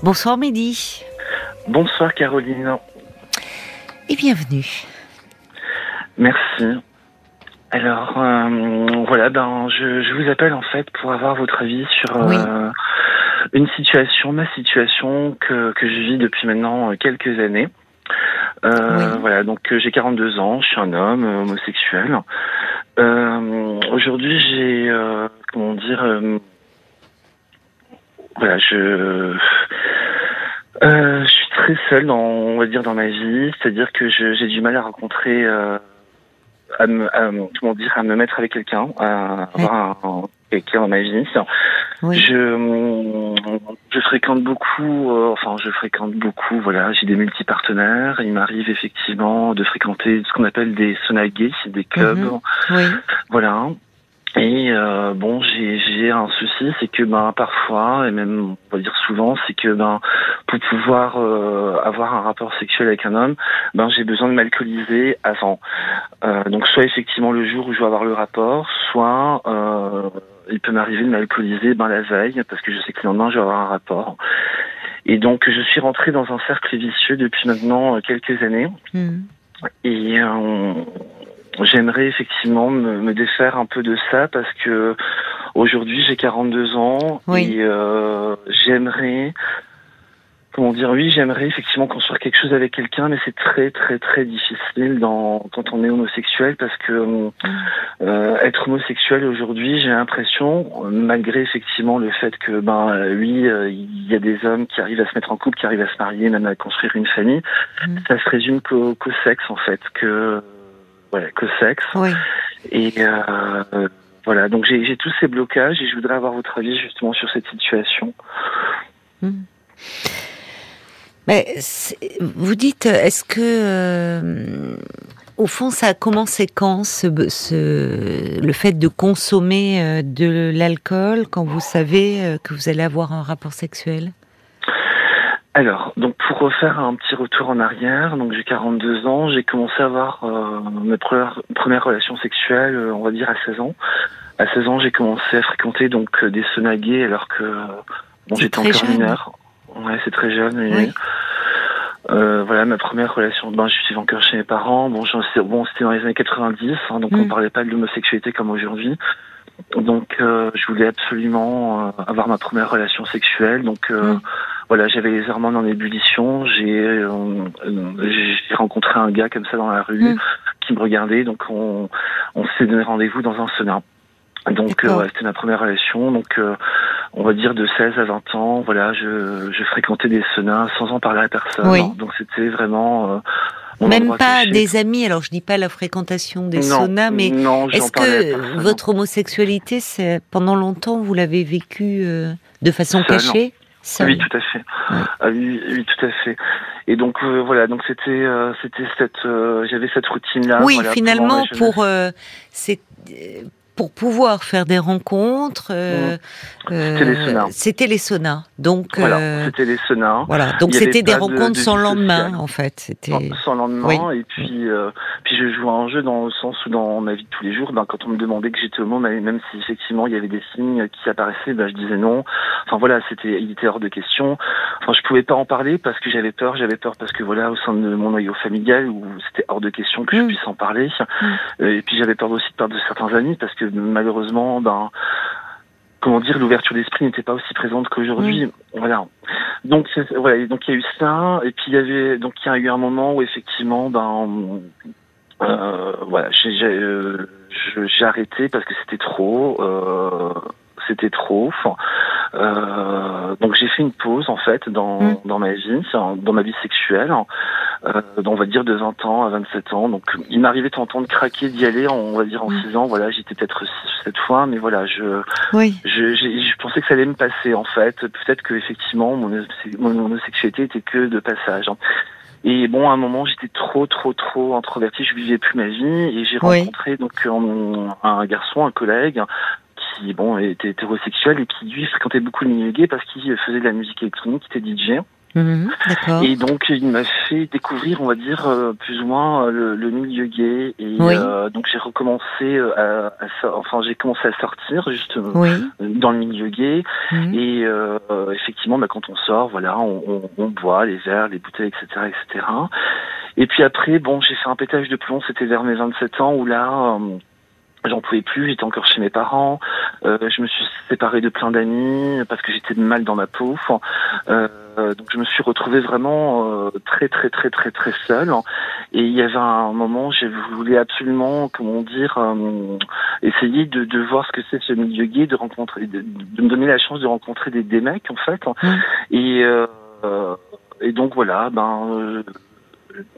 Bonsoir Mehdi. Bonsoir Caroline. Et bienvenue. Merci. Alors euh, voilà, ben je, vous appelle en fait pour avoir votre avis sur euh, une situation, ma situation que, que je vis depuis maintenant quelques années. Euh, voilà, donc j'ai 42 ans, je suis un homme homosexuel. Aujourd'hui, j'ai comment dire, voilà, je euh, je suis très seul dans, on va dire, dans ma vie. C'est-à-dire que j'ai du mal à rencontrer, euh, à me, comment dire, à me mettre avec quelqu'un, à avoir quelqu'un dans ma vie. Je, je fréquente beaucoup, euh, enfin, je fréquente beaucoup, voilà, j'ai des multipartenaires. Il m'arrive effectivement de fréquenter ce qu'on appelle des gays, des clubs. Mhm. Oui. Voilà. Et euh, bon, j'ai un souci, c'est que ben parfois, et même on va dire souvent, c'est que ben pour pouvoir euh, avoir un rapport sexuel avec un homme, ben j'ai besoin de m'alcooliser avant. Euh, donc soit effectivement le jour où je vais avoir le rapport, soit euh, il peut m'arriver de m'alcooliser ben la veille parce que je sais que le lendemain je vais avoir un rapport. Et donc je suis rentrée dans un cercle vicieux depuis maintenant quelques années. Mmh. Et j'aimerais effectivement me, défaire un peu de ça parce que aujourd'hui j'ai 42 ans et euh, j'aimerais comment dire oui j'aimerais effectivement construire quelque chose avec quelqu'un mais c'est très très très difficile dans quand on est homosexuel parce que euh, être homosexuel aujourd'hui j'ai l'impression malgré effectivement le fait que ben oui euh, il y a des hommes qui arrivent à se mettre en couple qui arrivent à se marier même à construire une famille mm. ça se résume qu'au sexe en fait que ouais, que sexe. Oui. Et euh, voilà, donc j'ai tous ces blocages et je voudrais avoir votre avis justement sur cette situation. Hmm. Mais vous dites, est-ce que euh, au fond, ça a comme conséquence ce, le fait de consommer euh, de l'alcool quand vous savez que vous allez avoir un rapport sexuel? Alors, donc pour refaire un petit retour en arrière, donc j'ai 42 ans, j'ai commencé à avoir euh, mes premières, relations sexuelles, euh, on va dire à 16 ans. À 16 ans, j'ai commencé à fréquenter donc euh, des sonagués alors que bon, j'étais encore mineur. Ouais, c'est très jeune. Oui. Euh, voilà ma première relation. Ben, je suis encore chez mes parents. Bon, bon, c'était dans les années 90, hein, donc on mm. parlait pas de l'homosexualité comme aujourd'hui. Donc, euh, je voulais absolument avoir ma première relation sexuelle. Donc, mm voilà, j'avais les hormones en ébullition. J'ai euh, j'ai rencontré un gars comme ça dans la rue hmm. qui me regardait, donc on, on s'est donné rendez-vous dans un sauna. Donc euh, c'était ma première relation. Donc euh, on va dire de 16 à 20 ans, voilà, je, je fréquentais des saunas sans en parler à personne. Donc c'était vraiment même pas des amis. Alors je dis pas la fréquentation des saunas, mais est-ce que votre homosexualité, c'est pendant longtemps vous l'avez vécu de façon cachée oui, tout à fait. Ah, oui, oui, tout à fait. Et donc euh, voilà, donc c'était euh, c'était cette euh, j'avais cette routine là. Oui, finalement pour c'est pour pouvoir faire des rencontres, euh, mmh. c'était les saunas. C'était les saunas. Donc voilà, euh, c'était les saunas. Voilà, donc c'était des rencontres sans lendemain en fait. C'était sans, lendemain. Et puis euh, puis je jouais un jeu dans le sens où dans ma vie de tous les jours, ben, quand on me demandait que j'étais homo, même si effectivement il y avait des signes qui apparaissaient, ben, je disais non. Enfin voilà, c'était il était hors de question. Enfin je pouvais pas en parler parce que j'avais peur. J'avais peur parce que voilà au sein de mon noyau familial où c'était hors de question que je mmh. puisse en parler. Mmh. Et puis j'avais peur aussi de perdre de certains amis parce que malheureusement, ben, comment dire, l'ouverture d'esprit n'était pas aussi présente qu'aujourd'hui. Mm. Voilà. Donc voilà, donc il y a eu ça, et puis il y avait, donc il y a eu un moment où effectivement, ben, euh, voilà, euh, j'ai arrêté parce que c'était trop. Euh, c'était trop. Euh, donc j'ai fait une pause en fait dans, mm. dans ma vie, dans ma vie sexuelle, euh, on va dire de 20 ans à 27 ans. Donc il m'arrivait de temps de craquer, d'y aller, on va dire en 6 mm. ans. Voilà, j'étais peut-être 6 7 fois, mais voilà, je, oui. je, je, pensais que ça allait me passer en fait. Peut-être que effectivement mon, mon homosexualité était que de passage. Et bon, à un moment, j'étais trop, trop, trop introverti. Je vivais plus ma vie et j'ai rencontré donc un, un, garçon, un collègue, bon était hétérosexuel et qui lui fréquentait beaucoup le milieu gay parce qu'il faisait de la musique électronique, il était DJ. Mhm, et donc il m'a fait découvrir, on va dire, euh, plus ou moins euh, le, milieu gay. Et euh, donc j'ai recommencé à, enfin j'ai commencé à sortir justement dans le milieu gay. Mhm. Et effectivement, bah, quand on sort, voilà, on, on, boit les verres, les bouteilles, etc., etc. Et puis après, bon, j'ai fait un pétage de plomb. C'était vers mes 27 ans où là J'en pouvais plus, j'étais encore chez mes parents. Euh, je me suis séparé de plein d'amis parce que j'étais mal dans ma peau. Euh, donc je me suis retrouvé vraiment euh, très très très très très seul. Et il y avait un moment, je voulais absolument, comment dire, euh, essayer de, de voir ce que c'est ce milieu gay, de rencontrer, de, de, me donner la chance de rencontrer des, des mecs en fait. Mmh. Et euh, et donc voilà, ben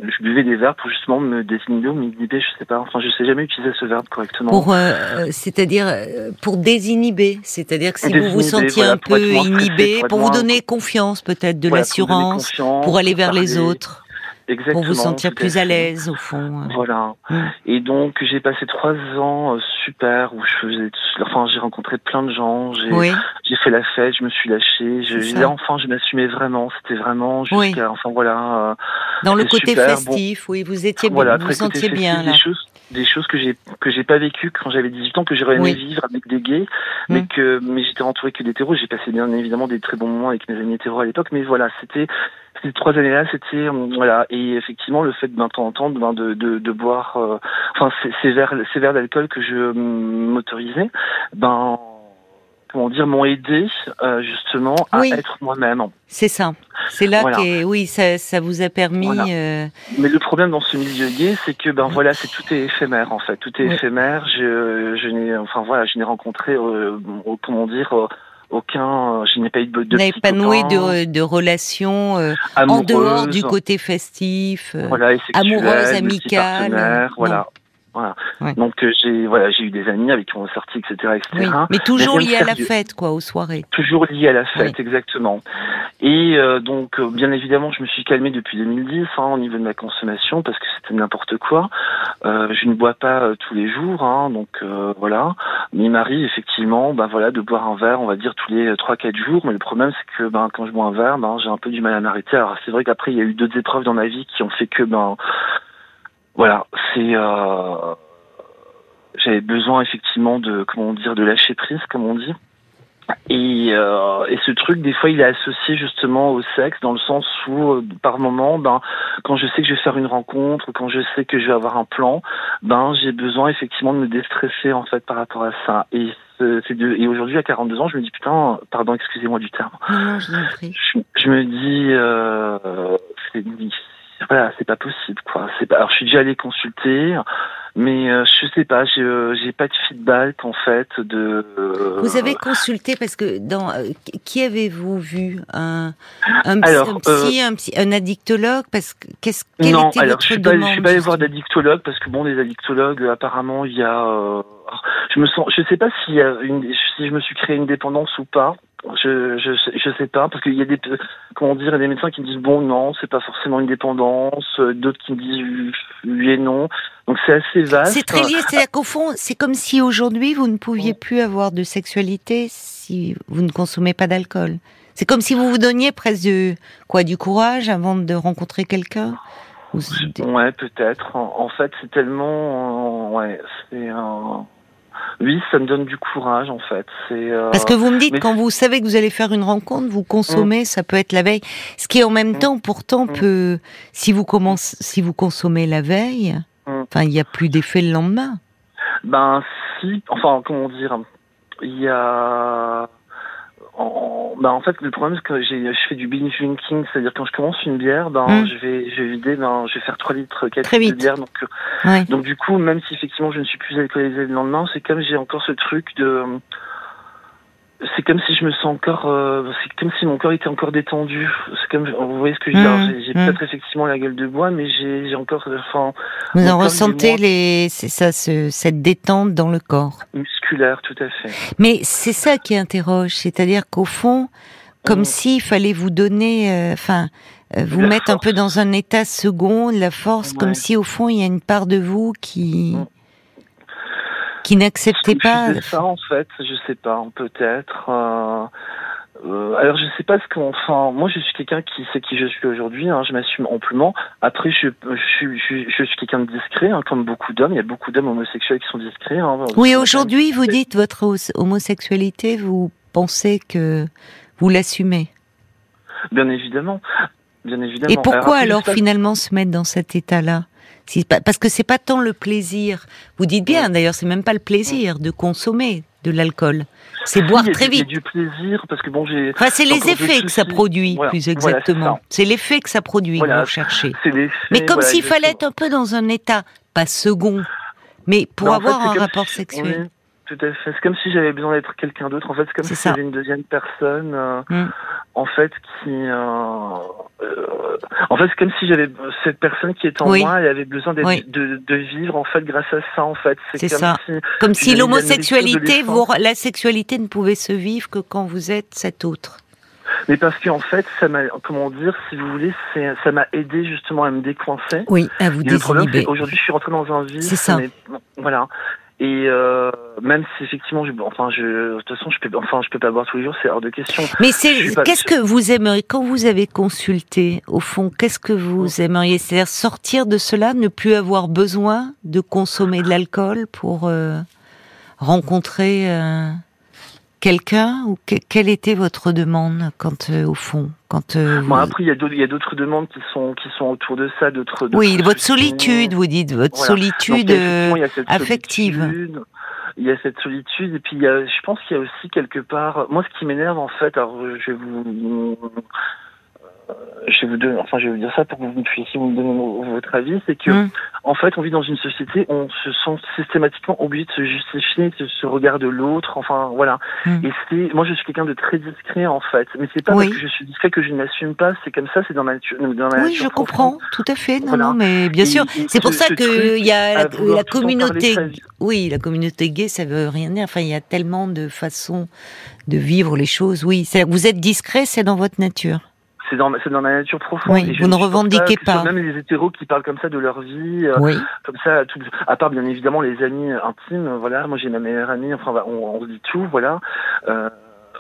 je buvais des verres pour justement me désinhiber ou m'inhiber, je sais pas. Enfin, je sais jamais utiliser ce verbe correctement. Pour, euh, c'est-à-dire euh, pour désinhiber, c'est-à-dire que si vous vous sentiez un peu inhibé, pour, vous donner confiance peut-être, de l'assurance, pour aller vers les autres. Exactement, pour vous sentir plus à l'aise au fond. Voilà. Mm. Et donc j'ai passé trois ans euh, super où je faisais, enfin j'ai rencontré plein de gens, j'ai fait la fête, je me suis lâché, je, enfin je m'assumais vraiment, c'était vraiment jusqu'à, enfin voilà. Dans le côté festif, oui, vous étiez bien, vous vous sentiez bien là. Des choses, des choses que j'ai que j'ai pas vécues quand j'avais 18 ans, que j'aurais aimé vivre avec des gays, mais mm. que mais j'étais entouré que d'hétéros. J'ai passé bien évidemment des très bons moments avec mes amis hétéros à l'époque, mais voilà, c'était ces trois années-là, c'était euh, voilà, et effectivement le fait de temps en temps de, de, de boire, euh, enfin ces verres, ces verres d'alcool que je euh, m'autorisais, ben comment dire, m'ont aidé justement à être moi-même. C'est ça. C'est là que oui, ça, ça vous a permis. Mais le problème dans ce milieu gay, c'est que ben voilà, c'est tout est éphémère en fait, tout est éphémère. Je, je n'ai, enfin voilà, je n'ai rencontré, comment dire aucun, je n'ai pas eu de, de n'avez pas noué de, de relations euh, en dehors du côté festif, euh, voilà, amoureuse, amicale. Voilà. Voilà. Donc euh, j'ai voilà j'ai eu des amis avec qui on est sorti etc etc. Mais toujours lié à la fête quoi aux soirées. Toujours lié à la fête exactement. Et euh, donc euh, bien évidemment je me suis calmé depuis 2010 hein, au niveau de ma consommation parce que c'était n'importe quoi. je ne bois pas tous les jours hein, donc voilà. Mais il m'arrive effectivement ben voilà de boire un verre on va dire tous les trois quatre jours. Mais le problème c'est que ben quand je bois un verre ben j'ai un peu du mal à m'arrêter. Alors c'est vrai qu'après il y a eu d'autres épreuves dans ma vie qui ont fait que ben voilà, c'est euh, j'avais besoin effectivement de comment dire de lâcher prise, comme on dit. Et, euh, et ce truc, des fois, il est associé justement au sexe, dans le sens où, euh, par moment, ben, quand je sais que je vais faire une rencontre, quand je sais que je vais avoir un plan, ben, j'ai besoin effectivement de me déstresser en fait par rapport à ça. Et c'est de, et aujourd'hui à 42 ans, je me dis putain, pardon, excusez-moi du terme. Non, je, je, me dis, euh, c'est voilà, c'est pas possible quoi. C'est pas. Alors je suis déjà allé consulter, mais euh, je sais pas, j'ai pas de feedback en fait de. Vous avez consulté parce que dans euh, qui avez-vous vu? Un un, alors, psy, un, psy, un addictologue? Parce que qu'est-ce quelle non, était alors votre je suis pas, je suis pas allé voir d'addictologue parce que bon les addictologues apparemment il y a euh, je me sens je sais pas s'il y a une si je me suis créé une dépendance ou pas je, je, je sais pas, parce qu'il y a des, comment dire, des médecins qui me disent bon, non, c'est pas forcément une dépendance, euh, d'autres qui me disent oui et non. Donc c'est assez vaste. C'est très lié, c'est-à-dire qu'au fond, c'est comme si aujourd'hui vous ne pouviez plus avoir de sexualité si vous ne consommez pas d'alcool. C'est comme si vous vous donniez presque du, quoi, du courage avant de rencontrer quelqu'un. Ouais, peut-être. En, fait, c'est tellement, ouais, c'est un. Oui, ça me donne du courage en fait. Euh, parce que vous me dites quand vous savez que vous allez faire une rencontre, vous consommez, mm. ça peut être la veille, ce qui en même mm. temps pourtant mm. peut, si vous commencez, si vous consommez la veille, enfin il n'y a plus d'effet le lendemain. Ben si, enfin comment dire, il y a en, bah en fait, le problème, c'est que j'ai, je fais du binge drinking, c'est-à-dire quand je commence une bière, ben, je vais, je vais vider, ben, je vais faire 3 litres, 4 litres de bière. Donc, donc, du coup, même si effectivement je ne suis plus alcoolisé le lendemain, c'est comme j'ai encore ce truc de, c'est comme si je me sens encore, euh, c'est comme si mon corps était encore détendu. C'est comme, vous voyez ce que je veux dire? Mmh, J'ai, mmh. peut-être effectivement la gueule de bois, mais j'ai, encore, enfin. Vous en ressentez les, c'est ça, ce, cette détente dans le corps? Musculaire, tout à fait. Mais c'est ça qui interroge, c'est-à-dire qu'au fond, comme mmh. s'il fallait vous donner, euh, enfin, euh, vous mettre un peu dans un état second, la force, comme si au fond il y a une part de vous qui qui n'acceptait pas. ça en fait, je sais pas, peut-être. Euh, euh, alors je sais pas ce qu'on. Enfin, moi je suis quelqu'un qui sait qui je suis aujourd'hui. Hein, je m'assume amplement. Après, je, je, je, je suis quelqu'un de discret, hein, comme beaucoup d'hommes. Il y a beaucoup d'hommes homosexuels qui sont discrets. Hein, oui, aujourd'hui, vous dites votre homosexualité. Vous pensez que vous l'assumez? Bien évidemment. Bien évidemment. Et pourquoi alors, finalement se mettre dans cet état-là parce que c'est pas tant le plaisir. Vous dites bien, d'ailleurs, c'est même pas le plaisir de consommer de l'alcool. C'est boire très vite. du plaisir parce que bon, j'ai. Enfin, c'est les effets que ça produit, plus exactement. c'est l'effet que ça produit que vous cherchez. Mais comme s'il fallait être un peu dans un état, pas second, mais pour avoir un rapport sexuel. Tout à fait. C'est comme si j'avais besoin d'être quelqu'un d'autre. En fait, c'est comme si j'avais une deuxième personne. Euh, mm en fait qui euh, euh, en fait c'est comme si j'avais cette personne qui est en moi elle avait besoin de, de, vivre en fait grâce à ça en fait c'est ça comme si l'homosexualité la sexualité ne pouvait se vivre que quand vous êtes cet autre mais parce qu'en fait, ça m'a, comment dire, si vous voulez, ça m'a aidé justement à me décoincer. Oui, à vous désinhiber. Aujourd'hui, je suis rentré dans un vide. C'est ça. voilà. Et euh, même si effectivement, je, enfin, je, de toute façon, je peux, enfin, je peux pas boire tous les jours, c'est hors de question. Mais c'est, qu'est-ce que vous aimeriez quand vous avez consulté, au fond, qu'est-ce que vous aimeriez, c'est-à-dire sortir de cela, ne plus avoir besoin de consommer de l'alcool pour euh, rencontrer. Euh quelqu'un ou quelle était votre demande quand euh, au fond quand euh, bon, après il y a d'autres demandes qui sont qui sont autour de ça d'autres oui votre solitude vous dites votre solitude affective il y a cette solitude et puis il y a, je pense qu'il y a aussi quelque part moi ce qui m'énerve en fait alors je vais vous je vais vous donner, enfin, je vais vous dire ça pour que vous puissiez vous donner votre avis, c'est que, mm. en fait, on vit dans une société où on se sent systématiquement obligé de se justifier, de se regarder l'autre, enfin, voilà. Mm. Et c'est, moi, je suis quelqu'un de très discret, en fait. Mais c'est pas parce que je suis discret que je ne m'assume pas, c'est comme ça, c'est dans ma nature. Dans oui, je comprends, tout à fait. Non, non, mais bien sûr. C'est pour ça qu'il y a la, communauté, oui, la communauté gay, ça veut rien dire. Enfin, il y a tellement de façons de vivre les choses. Oui, vous êtes discret, c'est dans votre nature c'est dans, dans ma nature profonde. Oui, vous ne revendiquez pas. Même les hétéros qui parlent comme ça de leur vie, euh, oui. comme ça, tout, à part bien évidemment les amis intimes, voilà. Moi, j'ai ma meilleure amie, enfin, on, on se dit tout, voilà. Euh,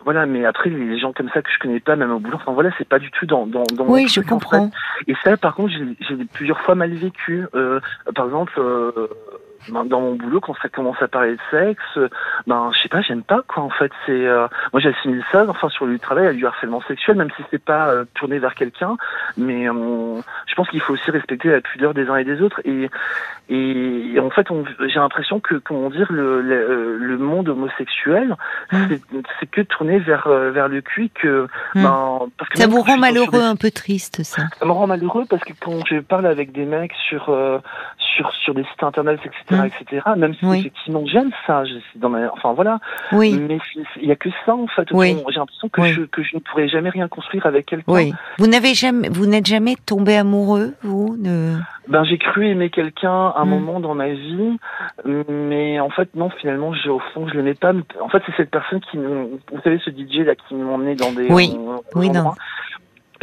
voilà, mais après les gens comme ça que je connais pas, même au boulot, enfin voilà, c'est pas du tout dans dans, dans Oui, je comprends. Et ça, par contre, j'ai plusieurs fois mal vécu. Euh, par exemple, euh, ben, dans mon boulot, quand ça commence à parler de sexe, ben je sais pas, j'aime pas quoi. En fait, c'est euh, moi j'assimile ça, enfin sur le travail, à du harcèlement sexuel, même si c'est pas euh, tourné vers quelqu'un. Mais euh, je pense qu'il faut aussi respecter la pudeur des uns et des autres. Et et, en fait, j'ai l'impression que comment dire le le, le monde homosexuel, mmh. c'est que tourné vers vers le cul que mmh. ben, parce que ça vous rend malheureux, un peu triste ça? Ça me rend malheureux parce que quand je parle avec des mecs sur sur sur des sites internet, etc Mmh. etc. Même si effectivement j'aime ça, dans ma, enfin voilà. Oui. Mais il y a que ça en fait. J'ai l'impression que je que je ne pourrais jamais rien construire avec quelqu'un. Oui. Vous n'avez jamais, vous n'êtes jamais tombé amoureux, vous. Ben j'ai cru aimer quelqu'un un mmh. moment dans ma vie, mais en fait non. Finalement, je, au fond, je l'aimais pas. En fait, c'est cette personne qui, vous savez, ce DJ là qui m'emmenait dans des. Oui. oui, non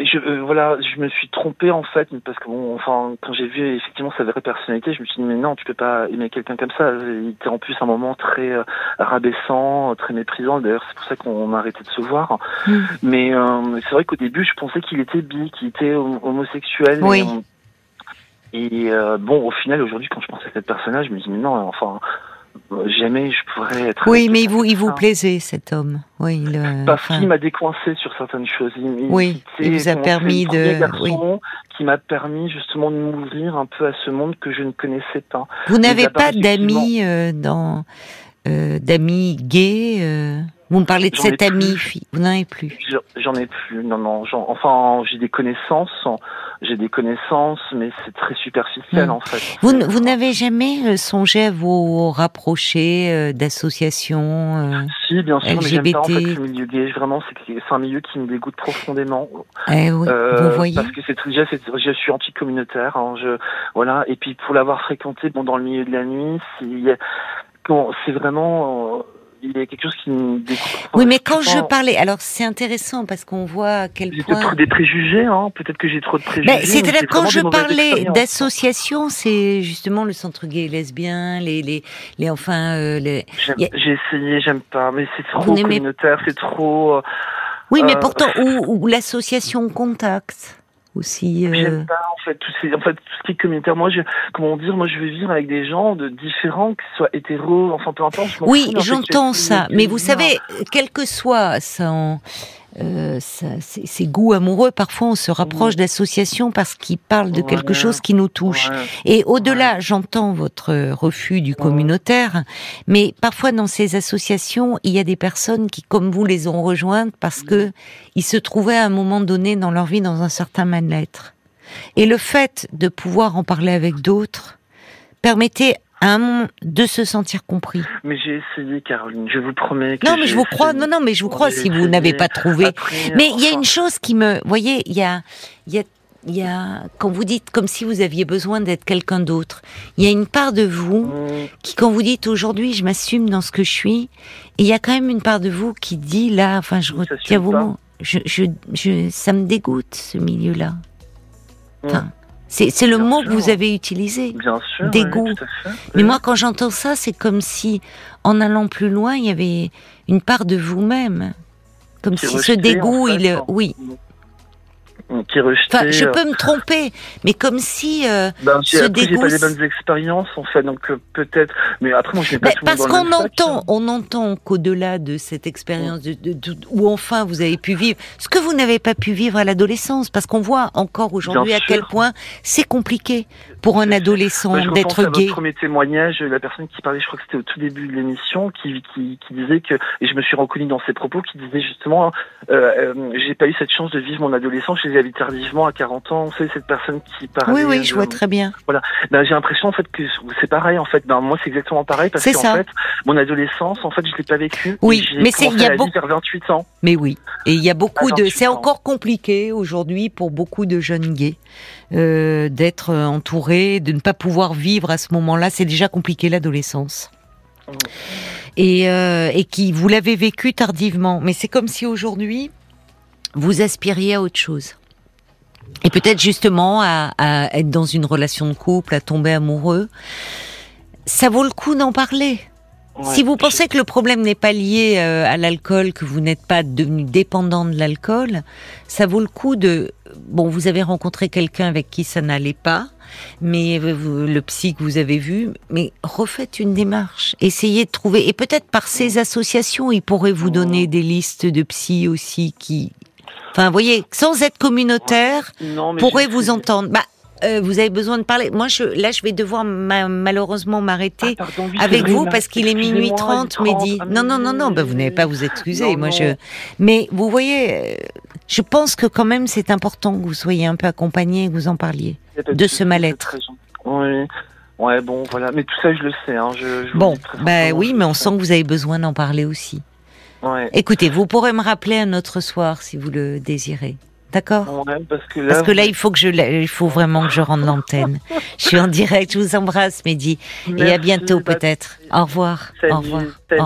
je, euh, voilà, je me suis trompé en fait, parce que bon, enfin, quand j'ai vu effectivement sa vraie personnalité, je me suis dit mais non, tu peux pas aimer quelqu'un comme ça. Il était en plus un moment très euh, rabaissant, très méprisant. D'ailleurs, c'est pour ça qu'on a arrêté de se voir. Mais euh, c'est vrai qu'au début, je pensais qu'il était bi, qu'il était homosexuel. Oui. Et, bon, au final, aujourd'hui, quand je pense à cette personnage, je me dis mais non, enfin jamais je pourrais être. Oui, mais il vous, il vous plaisait cet homme. Oui, Parce qu'il m'a décoincé sur certaines choses. Il, oui, il vous a permis de. Oui. Qui m'a permis justement de m'ouvrir un peu à ce monde que je ne connaissais pas. Vous n'avez pas d'amis euh, dans euh, d'amis gays euh, Vous me parlez de cette amie, vous n'en avez plus J'en ai plus. Non, non. Enfin, j'ai des connaissances j'ai des connaissances, mais c'est très superficiel hmm. en fait. Vous, vous n'avez jamais euh, songé à vous rapprocher euh, d'associations euh, Si, bien sûr, LGBT. mais j'aime pas en fait le milieu gay. Vraiment, c'est un milieu qui me dégoûte profondément. Eh oui, vous voyez. Parce que c'est déjà, je suis anti-communautaire. Hein, je, voilà. Et puis pour l'avoir fréquenté, bon, dans le milieu de la nuit, c'est vraiment il y a quelque chose qui me Oui, mais quand je parlais, alors c'est intéressant parce qu'on voit à quel point. Peut-être des préjugés, hein. Peut-être que j'ai trop de préjugés. Ben, c'est-à-dire quand je parlais d'association, c'est justement le centre gay et lesbien, les, les, les enfin, euh, les. J'ai essayé, j'aime pas, mais c'est trop communautaire, c'est trop. Euh, Oui, mais pourtant, ou, l'association Contact aussi. J'aime pas en fait tout, en fait tout ce qui est communautaire. Moi, je, comment dire, moi je veux vivre avec des gens de différents, que ce soit hétéro, enfin peu importe. oui, j'entends ça, mais vous savez, quel que soit ça, euh, ces goûts amoureux, parfois on se rapproche mmh. d'associations parce qu'ils parlent de quelque chose qui nous touche. Et au-delà, j'entends votre refus du communautaire, mais parfois dans ces associations, il y a des personnes qui, comme vous, les ont rejointes parce que ils se trouvaient à un moment donné dans leur vie dans un certain mal-être. Et le fait de pouvoir en parler avec d'autres permettait un de se sentir compris. Mais j'ai essayé, Caroline. Je vous promets. non, mais je vous crois. Non, non, mais je vous crois si vous n'avez pas trouvé. mais il y a une chose qui me, voyez, il y a, il y a, il y a, quand vous dites comme si vous aviez besoin d'être quelqu'un d'autre, il y a une part de vous mm. qui, quand vous dites aujourd'hui, je m'assume dans ce que je suis, et il y a quand même une part de vous qui dit là, enfin, je retiens vos mots, je, je, je, ça me dégoûte ce milieu-là. Mm. Enfin, c'est le mot que vous avez utilisé. Bien sûr. Dégoût. Mais moi, quand j'entends ça, c'est comme si, en allant plus loin, il y avait une part de vous-même. Comme si ce dégoût, il, oui, qui Enfin, je peux me tromper, mais comme si euh, ben, ce après, j'ai pas les bonnes expériences en fait, donc euh, peut-être. Mais après, moi, je n'ai pas tout Parce qu'on entend, on entend qu'au-delà de cette expérience de, de, où enfin vous avez pu vivre ce que vous n'avez pas pu vivre à l'adolescence, parce qu'on voit encore aujourd'hui à quel point c'est compliqué pour un adolescent d'être gay. Votre premier témoignage, la personne qui parlait, je crois que c'était au tout début de l'émission, qui, qui, qui, disait que, et je me suis reconnu dans ses propos, qui disait justement, euh, euh, j'ai pas eu cette chance de vivre mon adolescence, je l'ai tardivement à 40 ans. Vous cette personne qui parlait. Oui, oui, je vois très bien. Voilà. Ben, j'ai l'impression en fait que c'est pareil en fait. Ben, moi, c'est exactement pareil parce qu'en fait, mon adolescence, en fait, je l'ai pas vécu. Oui, mais c'est il y a beaucoup. vers 28 ans. Mais oui, et il y a beaucoup de. C'est encore compliqué aujourd'hui pour beaucoup de jeunes gays euh, d'être entourés, de ne pas pouvoir vivre à ce moment-là. C'est déjà compliqué l'adolescence. Mmh. Et, euh, et qui vous l'avez vécu tardivement. Mais c'est comme si aujourd'hui vous aspiriez à autre chose. Et peut-être justement à, être dans une relation de couple, à tomber amoureux. Ça vaut le coup d'en parler. si vous pensez que le problème n'est pas lié euh, à l'alcool, que vous n'êtes pas devenu dépendant de l'alcool, ça vaut le coup de... Bon, vous avez rencontré quelqu'un avec qui ça n'allait pas, mais le psy que vous avez vu, mais refaites une démarche, essayez de trouver, et peut-être par ces associations, ils pourraient vous donner des listes de psy aussi qui Enfin, vous voyez, sans être communautaire, pourrait vous entendre. Bah, euh, vous avez besoin de parler. Moi, je, là, je vais devoir malheureusement m'arrêter ah, avec vous parce qu'il est minuit 30, midi. non, non, non, non, bah, vous n'avez pas à vous excuser. moi, je. Mais vous voyez, euh, je pense que quand même, c'est important que vous soyez un peu accompagné et que vous en parliez de ce mal-être. Oui. Ouais, bon, voilà. Mais tout ça, je le sais. Hein. Je, bon, bah oui, mais on sent que vous avez besoin d'en parler aussi. Écoutez, vous pourrez me rappeler un autre soir si vous le désirez. D'accord parce, que là, il faut que je, il faut vraiment que je rende l'antenne. je suis en direct. Je vous embrasse, Mehdi, et à bientôt peut-être. Au revoir. Au revoir.